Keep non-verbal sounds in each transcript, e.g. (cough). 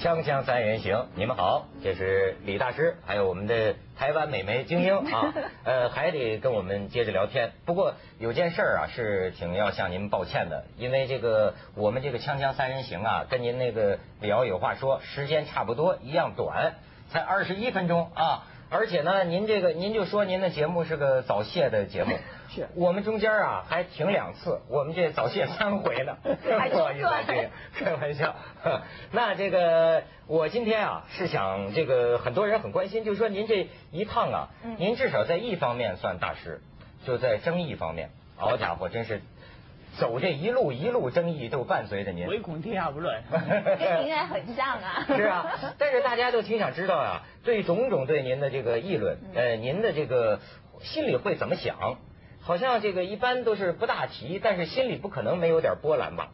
锵锵三人行，你们好，这是李大师，还有我们的台湾美眉晶晶啊，(laughs) 呃，还得跟我们接着聊天。不过有件事啊，是挺要向您抱歉的，因为这个我们这个锵锵三人行啊，跟您那个聊有话说，时间差不多一样短，才二十一分钟啊。而且呢，您这个您就说您的节目是个早泄的节目，(laughs) 是我们中间啊还停两次，(laughs) 我们这早泄三回呢，不好意思，这个开玩笑。(laughs) 那这个我今天啊是想这个很多人很关心，就是说您这一趟啊，您至少在一方面算大师，就在争议方面，好家伙，真是。走这一路一路争议都伴随着您，唯恐天下不乱，(laughs) 跟您也很像啊。(laughs) 是啊，但是大家都挺想知道啊，对种种对您的这个议论，呃，您的这个心里会怎么想？好像这个一般都是不大提，但是心里不可能没有点波澜吧？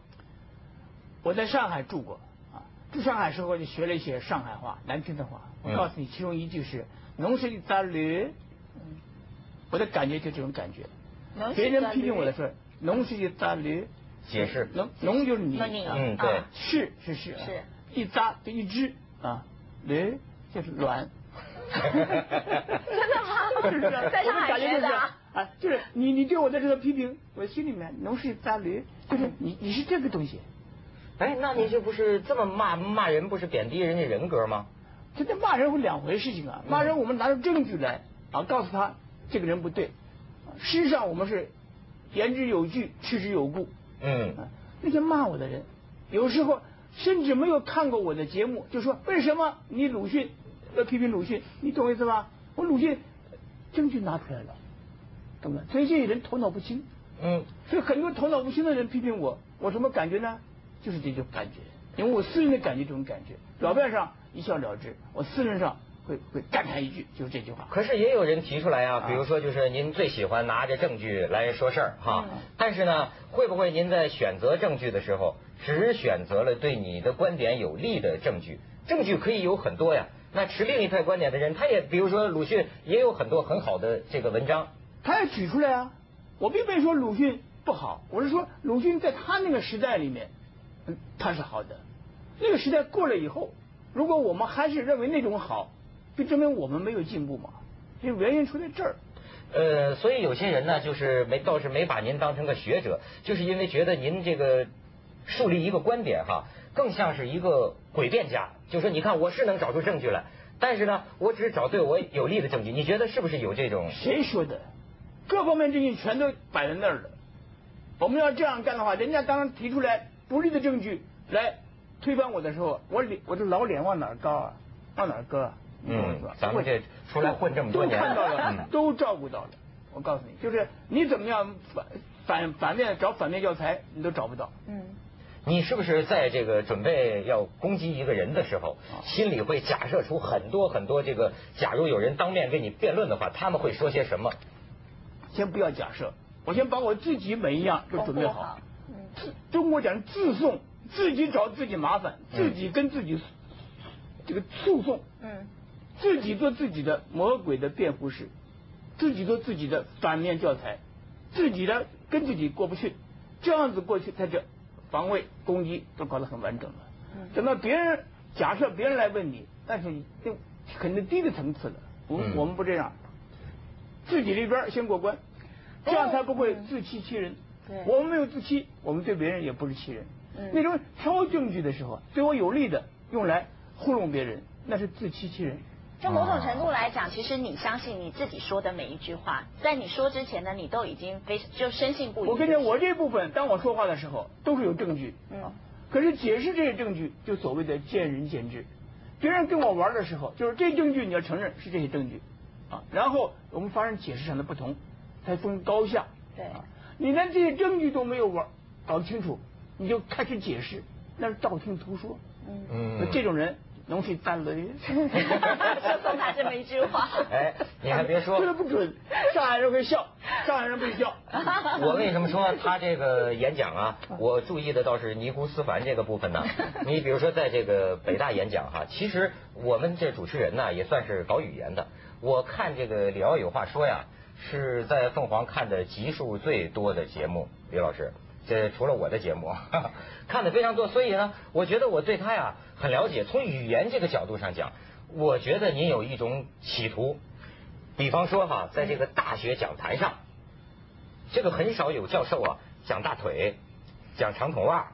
我在上海住过啊，住上海时候就学了一些上海话，难听的话。我告诉你，其中一句是“农是一杂驴”，我的感觉就这种感觉。别人批评我的时候。农是一扎驴，解释农农就是你，嗯对，是是是，是一扎就一只啊，驴就是卵。真的吗？是不是？在上海学的啊？(laughs) 就是你你对我的这个批评，我心里面农是一扎驴，就是你你是这个东西。哎，那你这不是这么骂骂人，不是贬低人家人格吗？这这骂人是两回事情啊！骂人我们拿出证据来啊，告诉他这个人不对。事实上我们是。言之有据，去之有故。嗯，那些骂我的人，有时候甚至没有看过我的节目，就说为什么你鲁迅要批评鲁迅？你懂我意思吧？我鲁迅证据拿出来了，懂吗？所以这些人头脑不清。嗯，所以很多头脑不清的人批评我，我什么感觉呢？就是这种感觉，因为我私人的感觉这种感觉，表面上一笑了之，我私人上。会会干他一句，就是这句话。可是也有人提出来啊，比如说就是您最喜欢拿着证据来说事儿哈。但是呢，会不会您在选择证据的时候，只选择了对你的观点有利的证据？证据可以有很多呀。那持另一派观点的人，他也比如说鲁迅也有很多很好的这个文章，他也举出来啊。我并没说鲁迅不好，我是说鲁迅在他那个时代里面，嗯，他是好的。那个时代过了以后，如果我们还是认为那种好。就证明我们没有进步嘛？就原因出在这儿。呃，所以有些人呢，就是没倒是没把您当成个学者，就是因为觉得您这个树立一个观点哈，更像是一个诡辩家。就说你看，我是能找出证据来，但是呢，我只是找对我有利的证据。你觉得是不是有这种？谁说的？各方面证据全都摆在那儿了。我们要这样干的话，人家当提出来不利的证据来推翻我的时候，我脸我这老脸往哪儿高啊？往哪儿搁？嗯，咱们这出来混这么多年，都看到了，(laughs) 都照顾到了。我告诉你，就是你怎么样反反反面找反面教材，你都找不到。嗯，你是不是在这个准备要攻击一个人的时候，心里会假设出很多很多这个，假如有人当面跟你辩论的话，他们会说些什么？先不要假设，我先把我自己每一样都准备好。嗯，中国讲自送，自己找自己麻烦，自己跟自己这个诉讼。嗯。自己做自己的魔鬼的辩护士，自己做自己的反面教材，自己的跟自己过不去，这样子过去，他就防卫攻击都搞得很完整了。等到别人假设别人来问你，但是就肯定低的层次了。我我们不这样，自己这边先过关，这样才不会自欺欺人。我们没有自欺，我们对别人也不是欺人。那种挑证据的时候，对我有利的用来糊弄别人，那是自欺欺人。就某种程度来讲，其实你相信你自己说的每一句话，在你说之前呢，你都已经非就深信不疑。我跟你讲，我这部分当我说话的时候，都是有证据。嗯。可是解释这些证据，就所谓的见仁见智。别人跟我玩的时候，就是这证据你要承认是这些证据，啊，然后我们发生解释上的不同，才分高下。对。你连这些证据都没有玩搞清楚，你就开始解释，那是道听途说。嗯。嗯。这种人。农是三轮，就送他这么一句话。哎，你还别说，这个不准。上海人会笑，上海人不笑。我为什么说他这个演讲啊？我注意的倒是尼姑思凡这个部分呢。你比如说，在这个北大演讲哈，其实我们这主持人呢也算是搞语言的。我看这个李敖有话说呀，是在凤凰看的集数最多的节目。李老师，这除了我的节目，看的非常多，所以呢，我觉得我对他呀很了解。从语言这个角度上讲，我觉得您有一种企图，比方说哈，在这个大学讲台上，这个很少有教授啊讲大腿，讲长筒袜，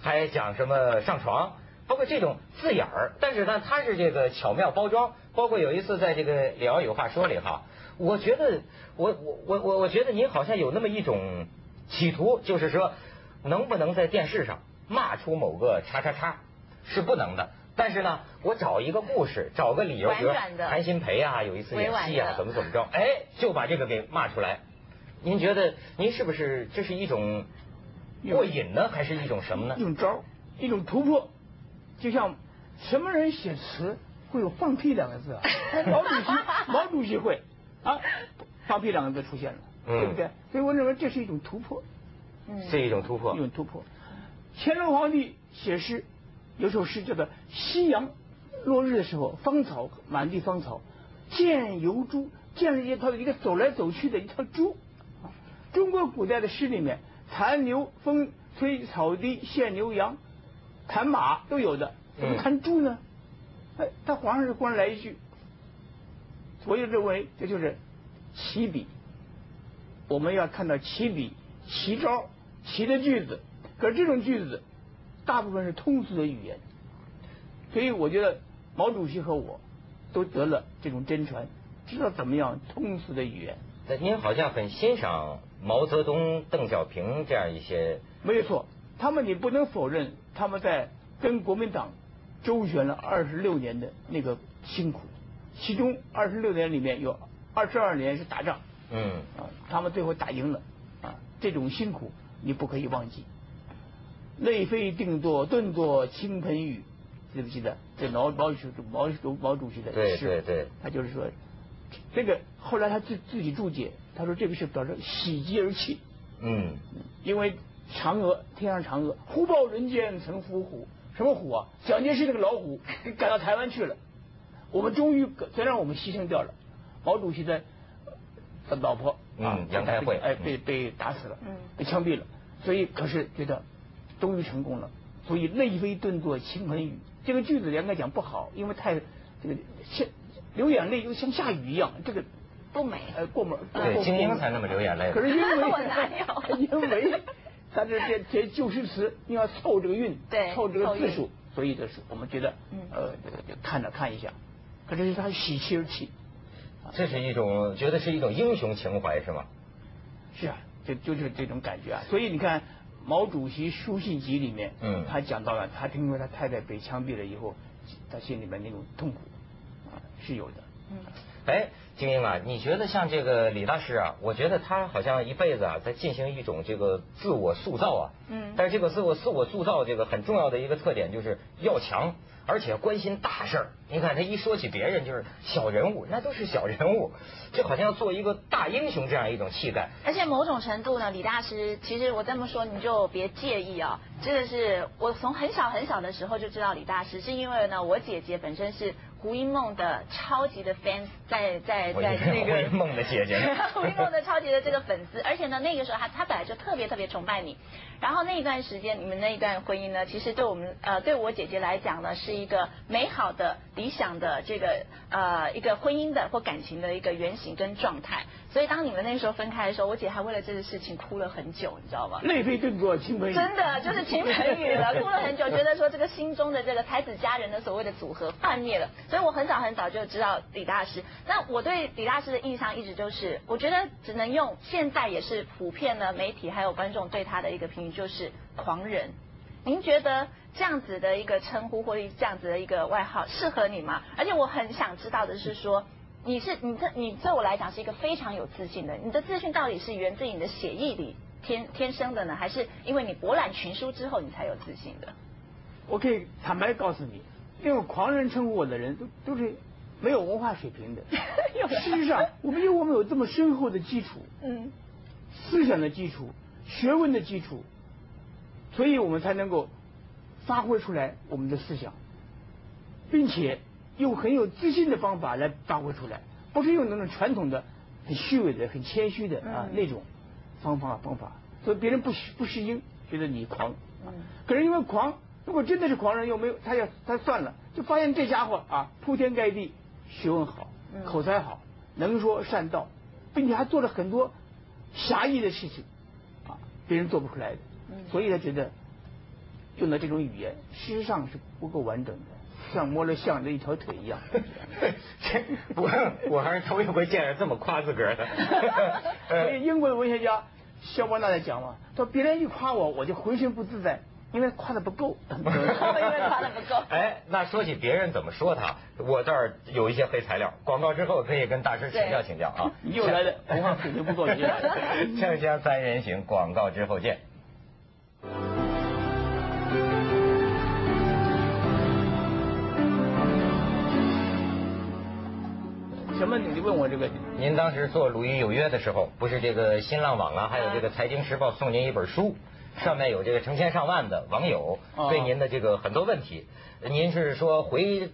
还讲什么上床，包括这种字眼儿。但是呢，他是这个巧妙包装。包括有一次在这个《聊有话说》里哈，我觉得我我我我我觉得您好像有那么一种。企图就是说，能不能在电视上骂出某个叉叉叉是不能的。但是呢，我找一个故事，找个理由，比如韩新培啊，有一次演戏啊，怎么怎么着，哎，就把这个给骂出来。您觉得您是不是这是一种过瘾呢，还是一种什么呢？一种招，一种突破。就像什么人写词会有放屁两个字啊？(laughs) 毛主席，毛主席会啊，放屁两个字出现了。对不对？所以我认为这是一种突破，是一种突破，一种突破。乾隆皇帝写诗，有首诗叫做“夕阳落日的时候，芳草满地芳草，见游猪”，见了一条一个走来走去的一条猪。中国古代的诗里面，弹牛风吹草低见牛羊，弹马都有的，怎么弹猪呢？哎，他皇上是忽然来一句，我就认为这就是起笔。我们要看到起笔、奇招、奇的句子，可是这种句子大部分是通俗的语言，所以我觉得毛主席和我都得了这种真传，知道怎么样通俗的语言。那您好像很欣赏毛泽东、邓小平这样一些。没有错，他们你不能否认他们在跟国民党周旋了二十六年的那个辛苦，其中二十六年里面有二十二年是打仗。嗯啊，他们最后打赢了啊，这种辛苦你不可以忘记。泪飞定作顿作倾盆雨，记不记得？这毛毛主毛主毛主席的对对对，他就是说，这个后来他自自己注解，他说这个是表示喜极而泣。嗯，因为嫦娥天上嫦娥，忽报人间曾伏虎，什么虎啊？蒋介石那个老虎 (laughs) 赶到台湾去了，我们终于虽然我们牺牲掉了，毛主席的。老婆啊，杨开慧哎，被被打死了，被枪毙了，所以可是觉得终于成功了，所以泪飞顿作倾盆雨。这个句子应该讲不好，因为太这个像流眼泪又像下雨一样，这个不美。呃，过门对，精英才那么流眼泪。可是因为 (laughs) (laughs) 因为他这这这旧诗词，你要凑这个韵，对凑这个字数，所以就是我们觉得呃看着看一下，可是他喜极而泣。这是一种觉得是一种英雄情怀是吗？是啊，就就是这种感觉啊。所以你看毛主席书信集里面，嗯，他讲到了他听说他太太被枪毙了以后，他心里面那种痛苦啊是有的。嗯，哎，金英啊，你觉得像这个李大师啊，我觉得他好像一辈子啊在进行一种这个自我塑造啊。嗯。但是这个自我自我塑造这个很重要的一个特点就是要强。而且关心大事儿，你看他一说起别人就是小人物，那都是小人物，就好像要做一个大英雄这样一种气概。而且某种程度呢，李大师，其实我这么说你就别介意啊，真的是我从很小很小的时候就知道李大师，是因为呢我姐姐本身是。胡因梦的超级的 fans 在在在那个 (laughs) 胡因梦的姐姐，(laughs) 胡因梦的超级的这个粉丝，而且呢那个时候他他本来就特别特别崇拜你，然后那一段时间你们那一段婚姻呢，其实对我们呃对我姐姐来讲呢是一个美好的理想的这个呃一个婚姻的或感情的一个原型跟状态。所以当你们那时候分开的时候，我姐还为了这个事情哭了很久，你知道吗？泪飞顿作倾盆雨。真的就是倾盆雨了，(laughs) 哭了很久，觉得说这个心中的这个才子佳人的所谓的组合幻灭了。所以我很早很早就知道李大师。那我对李大师的印象一直就是，我觉得只能用现在也是普遍的媒体还有观众对他的一个评语就是狂人。您觉得这样子的一个称呼或者这样子的一个外号适合你吗？而且我很想知道的是说。你是你这你对我来讲是一个非常有自信的，你的自信到底是源自你的血液里天天生的呢，还是因为你博览群书之后你才有自信的？我可以坦白告诉你，用狂人称呼我的人都都是没有文化水平的。(laughs) 事实上，我们因为我们有这么深厚的基础，嗯，思想的基础、学问的基础，所以我们才能够发挥出来我们的思想，并且。用很有自信的方法来发挥出来，不是用那种传统的、很虚伪的、很谦虚的啊那种方法方法。所以别人不不适应，觉得你狂。嗯。可是因为狂，如果真的是狂人，又没有他要他算了，就发现这家伙啊铺天盖地，学问好，口才好，能说善道，并且还做了很多侠义的事情，啊，别人做不出来的。所以他觉得用的这种语言，事实上是不够完整的，像摸了象的一条腿一样。(laughs) 这我我还是头一回见着这么夸自个儿的。(laughs) 所以英国的文学家肖伯纳在讲嘛，说别人一夸我，我就浑身不自在。因为夸的不够，(laughs) 因为夸的不够。哎，那说起别人怎么说他，我这儿有一些黑材料。广告之后可以跟大师请教请教啊。又来了文化水平不够，你来。锵锵三人行，广告之后见。什么？你问我这个？您当时做《鲁豫有约》的时候，不是这个新浪网啊，还有这个《财经时报》送您一本书。上面有这个成千上万的网友对您的这个很多问题，您是说回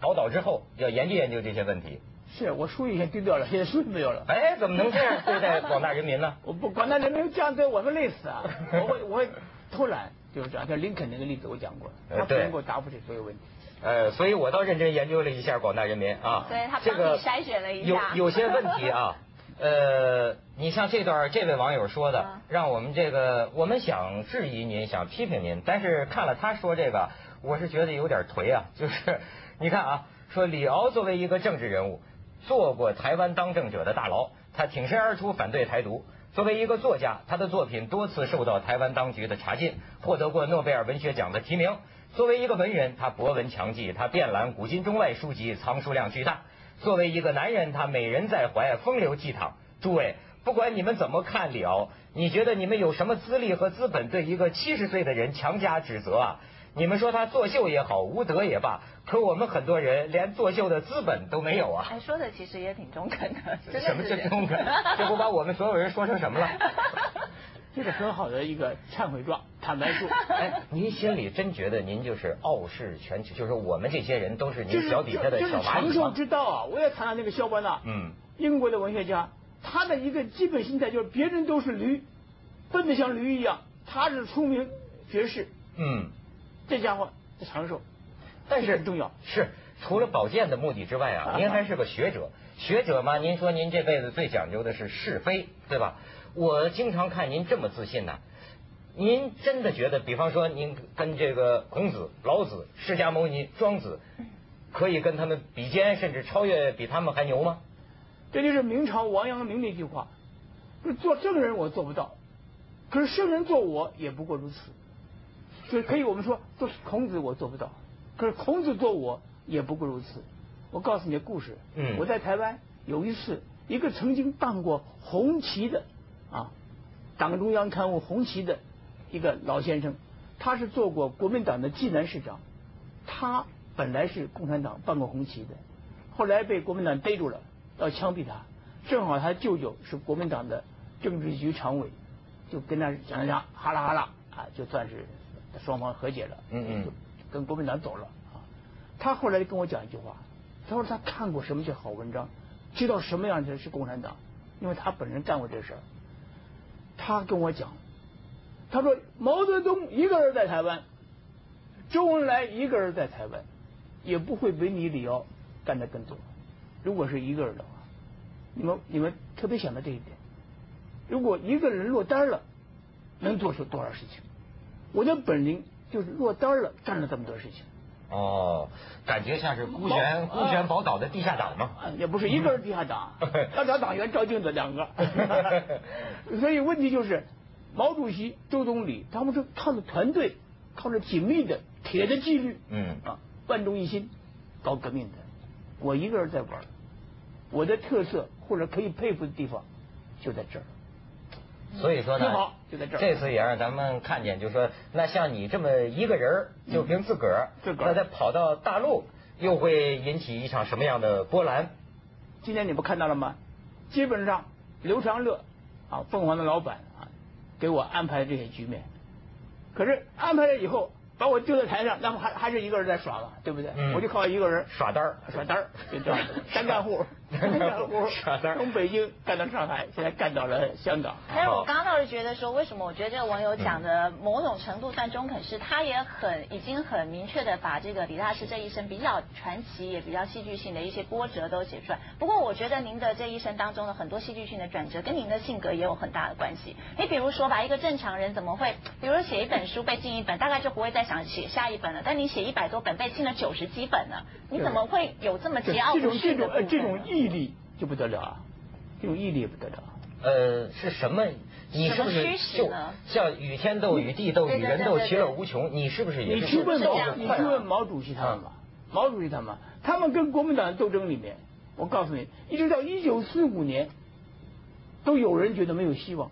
宝岛之后要研究研究这些问题？是我书已经丢掉了，现在书没有了。哎，怎么能这样对待广大人民呢？(laughs) 我不，广大人民这样对我们累死啊！我会我会偷懒，就是这样。像林肯那个例子我讲过，他不能够答复这所有问题。呃，所以我倒认真研究了一下广大人民啊，对他帮你筛选了一下，有有些问题啊。(laughs) 呃，你像这段这位网友说的，让我们这个我们想质疑您，想批评您，但是看了他说这个，我是觉得有点颓啊。就是你看啊，说李敖作为一个政治人物，做过台湾当政者的大牢，他挺身而出反对台独；作为一个作家，他的作品多次受到台湾当局的查禁，获得过诺贝尔文学奖的提名；作为一个文人，他博闻强记，他遍览古今中外书籍，藏书量巨大。作为一个男人，他美人在怀，风流倜傥。诸位，不管你们怎么看李敖，你觉得你们有什么资历和资本对一个七十岁的人强加指责啊？你们说他作秀也好，无德也罢，可我们很多人连作秀的资本都没有啊！哎，说的其实也挺中肯的。什么叫中肯？这不把我们所有人说成什么了？这是很好的一个忏悔状、坦白说。(laughs) 哎，您心里真觉得您就是傲视全球，就是我们这些人都是您脚底下的小蚂蚁长寿之道啊！我也谈谈那个肖伯纳，嗯，英国的文学家，他的一个基本心态就是别人都是驴，笨得像驴一样，他是聪明绝世，嗯，这家伙长寿，但是很重要是除了保健的目的之外啊，(laughs) 您还是个学者，学者嘛，您说您这辈子最讲究的是是非，对吧？我经常看您这么自信呢，您真的觉得，比方说您跟这个孔子、老子、释迦牟尼、庄子，可以跟他们比肩，甚至超越，比他们还牛吗？这就是明朝王阳明那句话：，做圣人我做不到，可是圣人做我也不过如此。所以可以我们说，做孔子我做不到，可是孔子做我也不过如此。我告诉你个故事，嗯，我在台湾有一次，一个曾经当过红旗的。啊，党中央刊物《红旗》的一个老先生，他是做过国民党的济南市长，他本来是共产党办过红旗的，后来被国民党逮住了，要枪毙他。正好他舅舅是国民党的政治局常委，就跟他讲讲，哈啦哈啦啊，就算是双方和解了，嗯嗯，就跟国民党走了啊。他后来跟我讲一句话，他说他看过什么叫好文章，知道什么样的是共产党，因为他本人干过这事儿。他跟我讲，他说毛泽东一个人在台湾，周恩来一个人在台湾，也不会比你李敖干的更多。如果是一个人的话，你们你们特别想到这一点。如果一个人落单了，能做出多少事情？我的本领就是落单了，干了这么多事情。哦，感觉像是孤悬孤悬宝岛的地下党嘛？也不是一个人地下党，(laughs) 要找党员照镜子两个。(laughs) 所以问题就是，毛主席、周总理他们是靠着团队，靠着紧密的铁的纪律，嗯啊，万众一心搞革命的。我一个人在玩，我的特色或者可以佩服的地方就在这儿。所以说呢，就在这这次也让咱们看见，就是说，那像你这么一个人就凭自个儿，那再跑到大陆，又会引起一场什么样的波澜？今天你不看到了吗？基本上，刘长乐啊，凤凰的老板啊，给我安排这些局面。可是安排了以后，把我丢在台上，那不还还是一个人在耍嘛，对不对？我就靠一个人耍单儿，耍单儿，(laughs) 就这样单干户。(laughs) (laughs) 耍单儿从北京干到上海，现在干到了香港。但是我刚刚倒是觉得说，为什么我觉得这个网友讲的某种程度算中肯，是他也很已经很明确的把这个李大师这一生比较传奇也比较戏剧性的一些波折都写出来。不过我觉得您的这一生当中的很多戏剧性的转折，跟您的性格也有很大的关系。你比如说吧，一个正常人怎么会，比如说写一本书被禁一本，大概就不会再想写下一本了。但你写一百多本被禁了九十几本呢，你怎么会有这么桀骜不驯的这种这种毅力就不得了啊！这种毅力不得了。呃，是什么？你是不是就像与天斗、与地斗、与人斗，其乐无穷？你是不是也？你去问毛，你去问毛主席他们吧。毛主席他们，他们跟国民党斗争里面，我告诉你，一直到一九四五年，都有人觉得没有希望。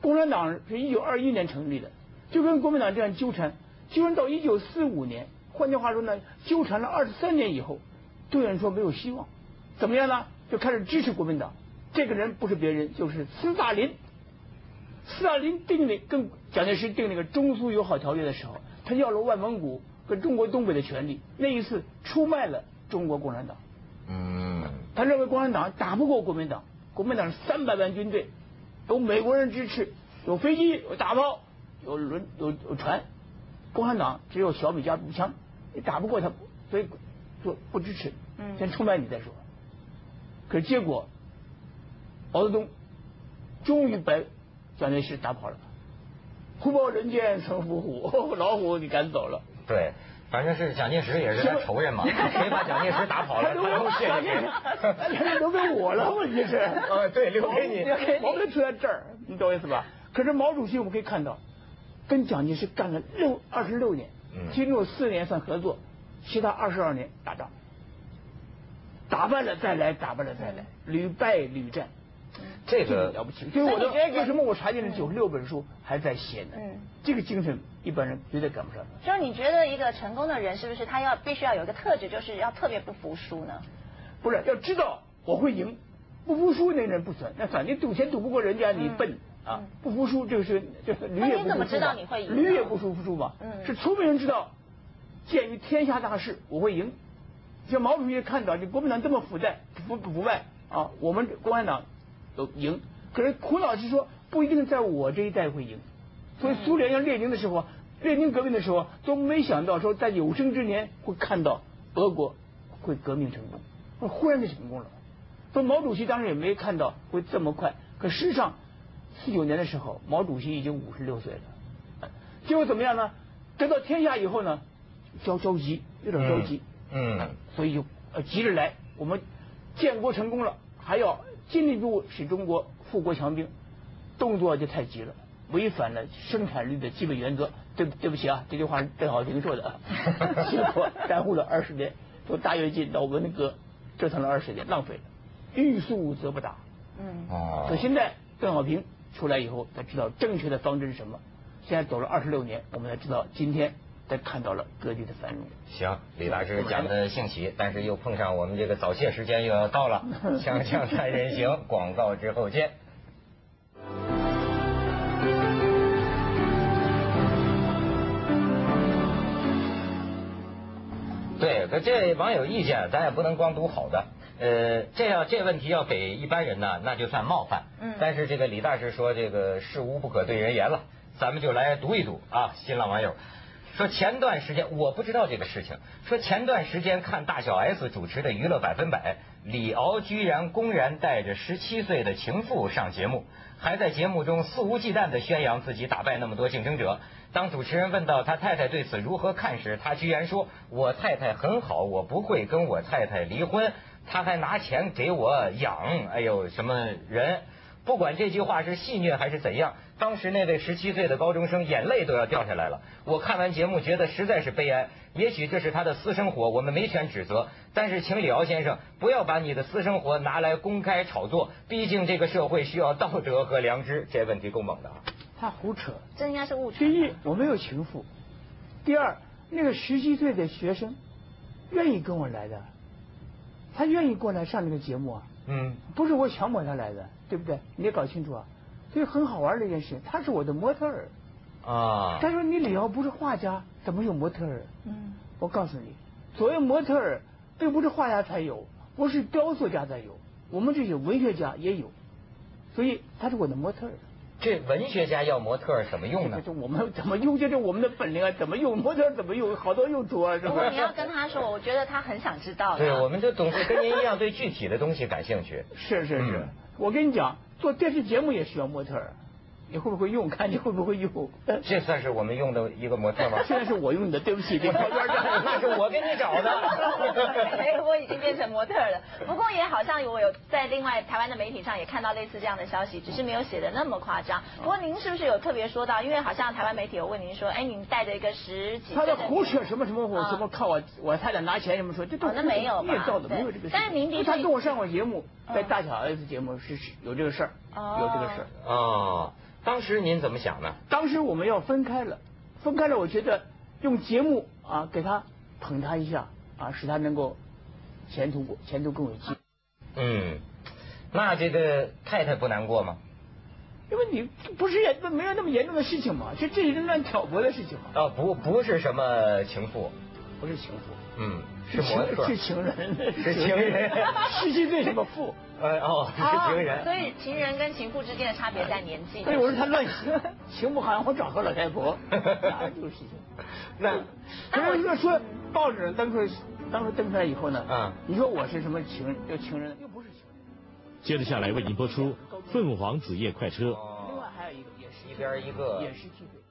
共产党是一九二一年成立的，就跟国民党这样纠缠，纠缠到一九四五年。换句话说呢，纠缠了二十三年以后，杜远说没有希望，怎么样呢？就开始支持国民党。这个人不是别人，就是斯大林。斯大林定的跟蒋介石定那个中苏友好条约的时候，他要了外蒙古跟中国东北的权利，那一次出卖了中国共产党。嗯。他认为共产党打不过国民党，国民党是三百万军队，有美国人支持，有飞机，有大炮，有轮，有有船，共产党只有小米加步枪，你打不过他，所以就不支持，先出卖你再说。可是结果，毛泽东终于把蒋介石打跑了。虎豹人见曾伏虎，(laughs) 老虎你赶走了。对，反正是蒋介石也是他仇人嘛，谁把蒋介石打跑了，(laughs) 他都谢谢。他留给我了，问题是。(laughs) 呃，对，留给你。毛病出在这儿，你懂我意思吧？可是毛主席我们可以看到，跟蒋介石干了六二十六年，其中有四年算合作，其他二十二年打仗。打败了再来，打败了再来，屡败屡战，这个了不起。所以我的为什么我查进了九十六本书还在写呢？嗯，这个精神一般人绝对赶不上。就是你觉得一个成功的人是不是他要必须要有一个特质，就是要特别不服输呢？不是，要知道我会赢，不服输那人不算。那算你赌钱赌不过人家，你笨啊！不服输这个是就是驴也不服输嘛，驴也不服输嘛。嗯，是聪明人知道，鉴于天下大势，我会赢。像毛主席看到你国民党这么腐败、腐腐败啊，我们共产党都赢。可是苦恼是说，不一定在我这一代会赢。所以苏联要列宁的时候，列宁革命的时候都没想到说在有生之年会看到俄国会革命成功，忽然就成功了。所以毛主席当时也没看到会这么快。可事实上，四九年的时候，毛主席已经五十六岁了。结果怎么样呢？得到天下以后呢，焦着急，有点着急。嗯，所以就呃急着来，我们建国成功了，还要尽力度使中国富国强兵，动作就太急了，违反了生产力的基本原则。对对不起啊，这句话是邓小平说的啊，(laughs) 结果耽误了二十年，从大跃进到文革，折腾了二十年，浪费了。欲速则不达。嗯。哦。所以现在邓小平出来以后，才知道正确的方针是什么。现在走了二十六年，我们才知道今天。才看到了各地的繁荣。行，李大师讲的兴起，但是又碰上我们这个早泄时间又要到了。(laughs) 锵锵三人行，广告之后见。对，可这网友意见，咱也不能光读好的。呃，这要这问题要给一般人呢，那就算冒犯。嗯。但是这个李大师说，这个事无不可对人言了，咱们就来读一读啊，新浪网友。说前段时间我不知道这个事情。说前段时间看大小 S 主持的《娱乐百分百》，李敖居然公然带着十七岁的情妇上节目，还在节目中肆无忌惮的宣扬自己打败那么多竞争者。当主持人问到他太太对此如何看时，他居然说：“我太太很好，我不会跟我太太离婚。”他还拿钱给我养，哎呦，什么人？不管这句话是戏谑还是怎样，当时那位十七岁的高中生眼泪都要掉下来了。我看完节目觉得实在是悲哀。也许这是他的私生活，我们没权指责。但是请李敖先生不要把你的私生活拿来公开炒作，毕竟这个社会需要道德和良知。这问题够猛的。他胡扯，这应该是误传。第一，我没有情妇；第二，那个十七岁的学生愿意跟我来的，他愿意过来上这个节目啊。嗯，不是我强迫他来的，对不对？你也搞清楚啊。所以很好玩的一件事，他是我的模特儿啊。他说：“你李敖不是画家，怎么有模特儿？”嗯，我告诉你，所谓模特儿，并不是画家才有，不是雕塑家才有，我们这些文学家也有，所以他是我的模特。这文学家要模特怎么用呢？就我们怎么用？就是我们的本领啊，怎么用模特？怎么用？好多用途啊，如果？你要跟他说，我觉得他很想知道。对，我们就总是跟您一样，对具体的东西感兴趣。(laughs) 是是是，我跟你讲，做电视节目也需要模特。你会不会用？看你会不会用？(laughs) 这算是我们用的一个模特吗？(laughs) 现在是我用你的，对不起，边 (laughs) 那是我给你找的。哎我已经变成模特了。不过也好像我有在另外台湾的媒体上也看到类似这样的消息，只是没有写的那么夸张。不过您是不是有特别说到？因为好像台湾媒体有问您说，哎，您带着一个十几他在胡扯什么什么我什么靠我我差点拿钱什么说，这都那没有捏造的，没有这个。但是您的确他跟我上过节目，在大小 S 节目是有这个事儿，有这个事儿。哦。当时您怎么想呢？当时我们要分开了，分开了，我觉得用节目啊给他捧他一下啊，使他能够前途前途更有机。嗯，那这个太太不难过吗？因为你不是也没有那么严重的事情嘛，这这是乱挑拨的事情嘛。哦，不不是什么情妇，不是情妇。嗯，是模特，(laughs) (laughs) 是情人，(laughs) 是情人，十七岁什么妇？哎哦，是情人。所以情人跟情妇之间的差别在年纪。所以我说他乱情，情妇好像我找个老太婆，哪有这个事情？那，可是说说报纸上登出来，当时登出来以后呢？嗯，你说我是什么情人？叫情人，又不是情人。接着下来为您播出《凤凰子夜快车》。另外还有一个也是一边一个也是记者。